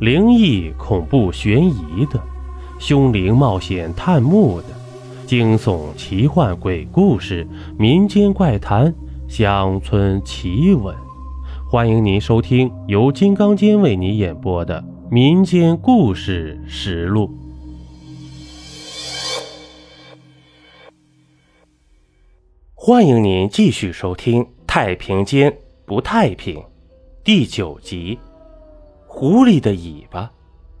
灵异、恐怖、悬疑的，凶灵冒险探墓的，惊悚、奇幻、鬼故事、民间怪谈、乡村奇闻，欢迎您收听由金刚间为您演播的《民间故事实录》。欢迎您继续收听《太平间不太平》第九集。狐狸的尾巴，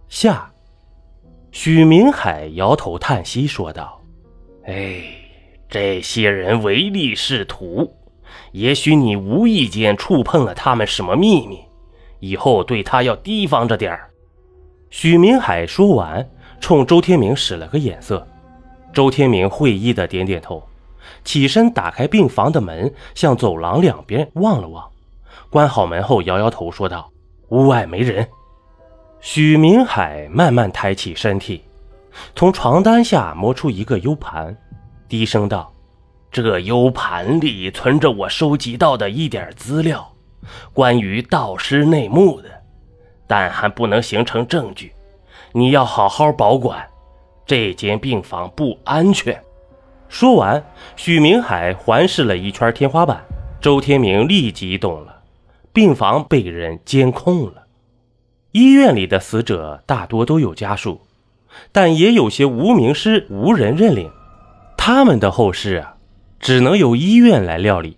下。许明海摇头叹息说道：“哎，这些人唯利是图，也许你无意间触碰了他们什么秘密，以后对他要提防着点儿。”许明海说完，冲周天明使了个眼色。周天明会意的点点头，起身打开病房的门，向走廊两边望了望，关好门后摇摇头说道。屋外没人。许明海慢慢抬起身体，从床单下摸出一个 U 盘，低声道：“这 U 盘里存着我收集到的一点资料，关于道师内幕的，但还不能形成证据。你要好好保管，这间病房不安全。”说完，许明海环视了一圈天花板，周天明立即懂了。病房被人监控了。医院里的死者大多都有家属，但也有些无名尸无人认领，他们的后事啊，只能由医院来料理。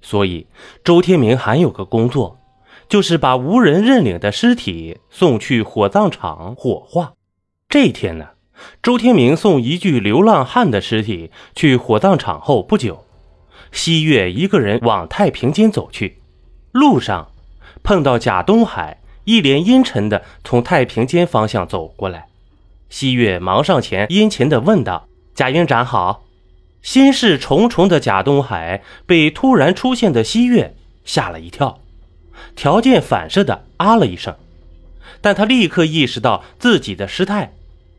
所以周天明还有个工作，就是把无人认领的尸体送去火葬场火化。这天呢，周天明送一具流浪汉的尸体去火葬场后不久，西月一个人往太平间走去。路上碰到贾东海，一脸阴沉的从太平间方向走过来。西月忙上前，殷勤的问道：“贾营长好。”心事重重的贾东海被突然出现的西月吓了一跳，条件反射的啊了一声，但他立刻意识到自己的失态，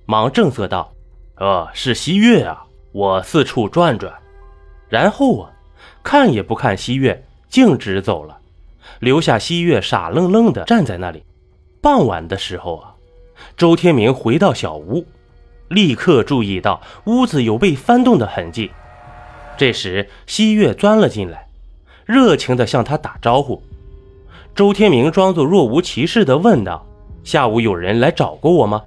忙正色道：“呃，是西月啊，我四处转转。”然后啊，看也不看西月，径直走了。留下西月傻愣愣的站在那里。傍晚的时候啊，周天明回到小屋，立刻注意到屋子有被翻动的痕迹。这时，西月钻了进来，热情地向他打招呼。周天明装作若无其事地问道：“下午有人来找过我吗？”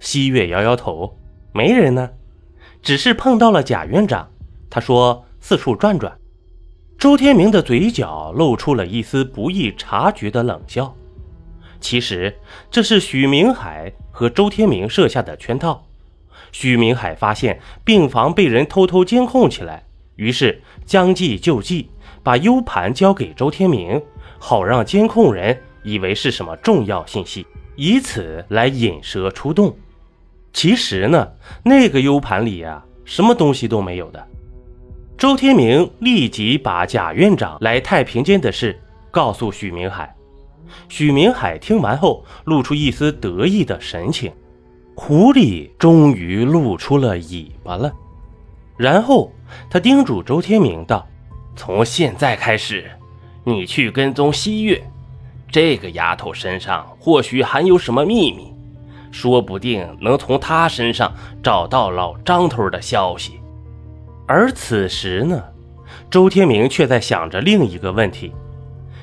西月摇摇头：“没人呢，只是碰到了贾院长。他说四处转转。”周天明的嘴角露出了一丝不易察觉的冷笑。其实这是许明海和周天明设下的圈套。许明海发现病房被人偷偷监控起来，于是将计就计，把 U 盘交给周天明，好让监控人以为是什么重要信息，以此来引蛇出洞。其实呢，那个 U 盘里呀，什么东西都没有的。周天明立即把贾院长来太平间的事告诉许明海。许明海听完后，露出一丝得意的神情。狐狸终于露出了尾巴了。然后他叮嘱周天明道：“从现在开始，你去跟踪西月，这个丫头身上或许含有什么秘密，说不定能从她身上找到老张头的消息。”而此时呢，周天明却在想着另一个问题：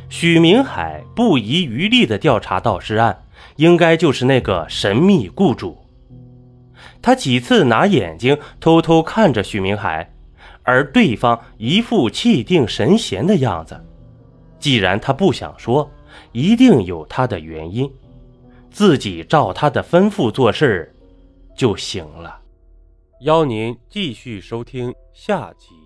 许明海不遗余力地调查盗尸案，应该就是那个神秘雇主。他几次拿眼睛偷偷看着许明海，而对方一副气定神闲的样子。既然他不想说，一定有他的原因，自己照他的吩咐做事就行了。邀您继续收听下集。